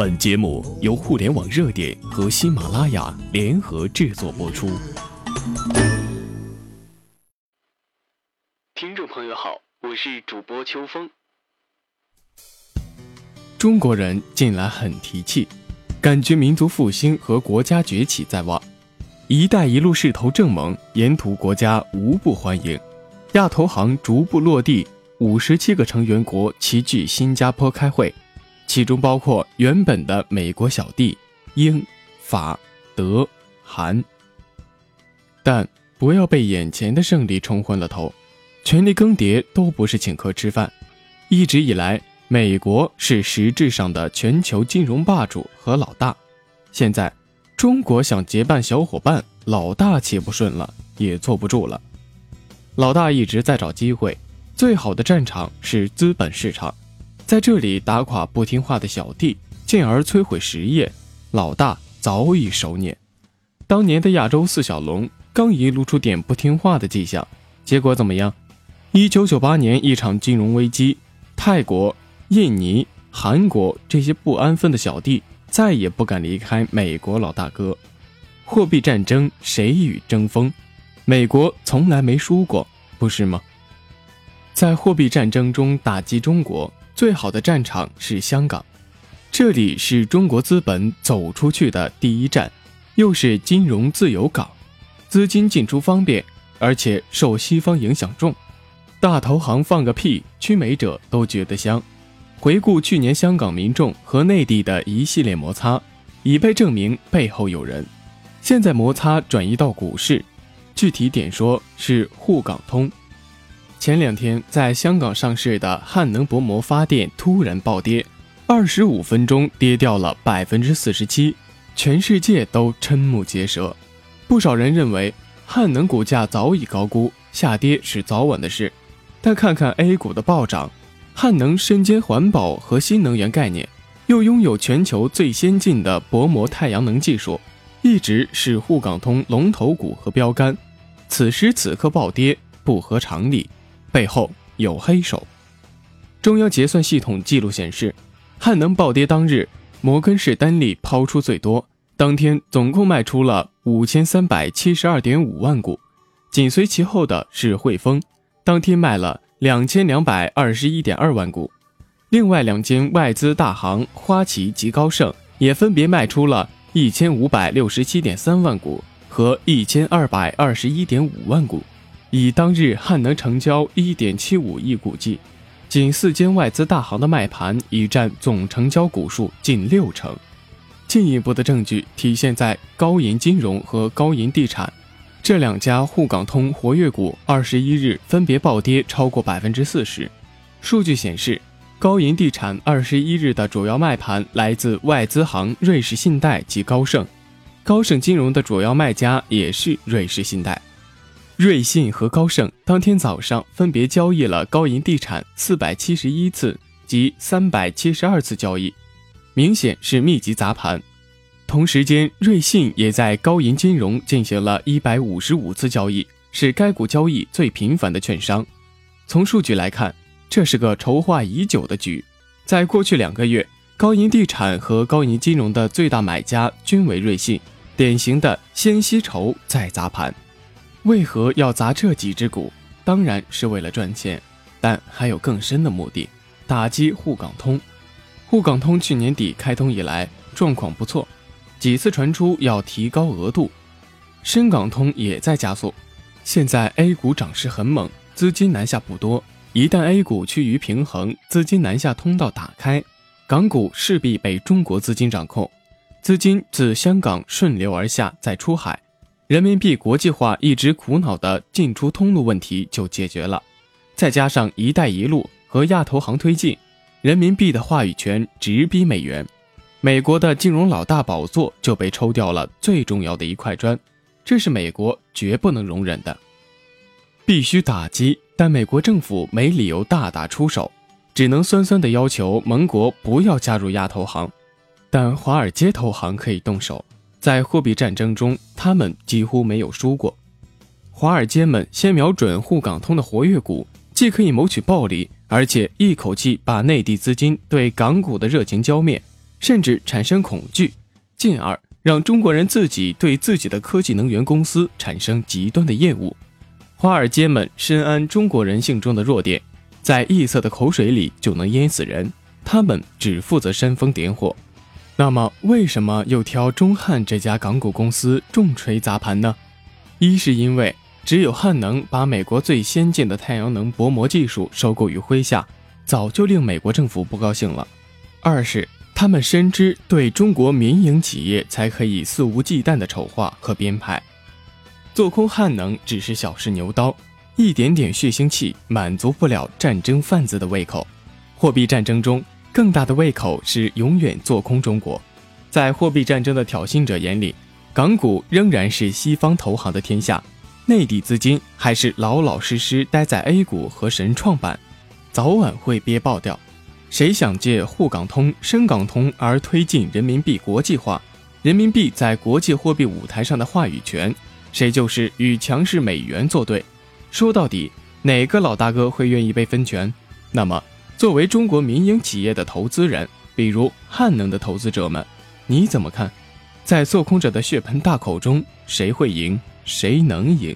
本节目由互联网热点和喜马拉雅联合制作播出。听众朋友好，我是主播秋风。中国人近来很提气，感觉民族复兴和国家崛起在望。“一带一路”势头正猛，沿途国家无不欢迎。亚投行逐步落地，五十七个成员国齐聚新加坡开会。其中包括原本的美国小弟英、法、德、韩，但不要被眼前的胜利冲昏了头。权力更迭都不是请客吃饭。一直以来，美国是实质上的全球金融霸主和老大。现在，中国想结伴小伙伴，老大气不顺了，也坐不住了。老大一直在找机会，最好的战场是资本市场。在这里打垮不听话的小弟，进而摧毁实业，老大早已熟捻。当年的亚洲四小龙刚一露出点不听话的迹象，结果怎么样？一九九八年一场金融危机，泰国、印尼、韩国这些不安分的小弟再也不敢离开美国老大哥。货币战争谁与争锋？美国从来没输过，不是吗？在货币战争中打击中国。最好的战场是香港，这里是中国资本走出去的第一站，又是金融自由港，资金进出方便，而且受西方影响重。大投行放个屁，屈美者都觉得香。回顾去年香港民众和内地的一系列摩擦，已被证明背后有人。现在摩擦转移到股市，具体点说是沪港通。前两天在香港上市的汉能薄膜发电突然暴跌，二十五分钟跌掉了百分之四十七，全世界都瞠目结舌。不少人认为汉能股价早已高估，下跌是早晚的事。但看看 A 股的暴涨，汉能身兼环保和新能源概念，又拥有全球最先进的薄膜太阳能技术，一直是沪港通龙头股和标杆。此时此刻暴跌，不合常理。背后有黑手。中央结算系统记录显示，汉能暴跌当日，摩根士丹利抛出最多，当天总共卖出了五千三百七十二点五万股。紧随其后的是汇丰，当天卖了两千两百二十一点二万股。另外两间外资大行花旗及高盛也分别卖出了一千五百六十七点三万股和一千二百二十一点五万股。以当日汉能成交一点七五亿股计，仅四间外资大行的卖盘已占总成交股数近六成。进一步的证据体现在高银金融和高银地产这两家沪港通活跃股，二十一日分别暴跌超过百分之四十。数据显示，高银地产二十一日的主要卖盘来自外资行瑞士信贷及高盛，高盛金融的主要卖家也是瑞士信贷。瑞信和高盛当天早上分别交易了高银地产四百七十一次及三百七十二次交易，明显是密集砸盘。同时间，瑞信也在高银金融进行了一百五十五次交易，是该股交易最频繁的券商。从数据来看，这是个筹划已久的局。在过去两个月，高银地产和高银金融的最大买家均为瑞信，典型的先吸筹再砸盘。为何要砸这几只股？当然是为了赚钱，但还有更深的目的：打击沪港通。沪港通去年底开通以来状况不错，几次传出要提高额度。深港通也在加速。现在 A 股涨势很猛，资金南下不多。一旦 A 股趋于平衡，资金南下通道打开，港股势必被中国资金掌控，资金自香港顺流而下，再出海。人民币国际化一直苦恼的进出通路问题就解决了，再加上“一带一路”和亚投行推进，人民币的话语权直逼美元，美国的金融老大宝座就被抽掉了最重要的一块砖，这是美国绝不能容忍的，必须打击。但美国政府没理由大打出手，只能酸酸的要求盟国不要加入亚投行，但华尔街投行可以动手。在货币战争中，他们几乎没有输过。华尔街们先瞄准沪港通的活跃股，既可以谋取暴利，而且一口气把内地资金对港股的热情浇灭。甚至产生恐惧，进而让中国人自己对自己的科技能源公司产生极端的厌恶。华尔街们深谙中国人性中的弱点，在异色的口水里就能淹死人，他们只负责煽风点火。那么，为什么又挑中汉这家港股公司重锤砸盘呢？一是因为只有汉能把美国最先进的太阳能薄膜技术收购于麾下，早就令美国政府不高兴了；二是他们深知对中国民营企业才可以肆无忌惮的丑化和编排，做空汉能只是小试牛刀，一点点血腥气满足不了战争贩子的胃口。货币战争中。更大的胃口是永远做空中国，在货币战争的挑衅者眼里，港股仍然是西方投行的天下，内地资金还是老老实实待在 A 股和神创板，早晚会憋爆掉。谁想借沪港通、深港通而推进人民币国际化，人民币在国际货币舞台上的话语权，谁就是与强势美元作对。说到底，哪个老大哥会愿意被分权？那么。作为中国民营企业的投资人，比如汉能的投资者们，你怎么看？在做空者的血盆大口中，谁会赢？谁能赢？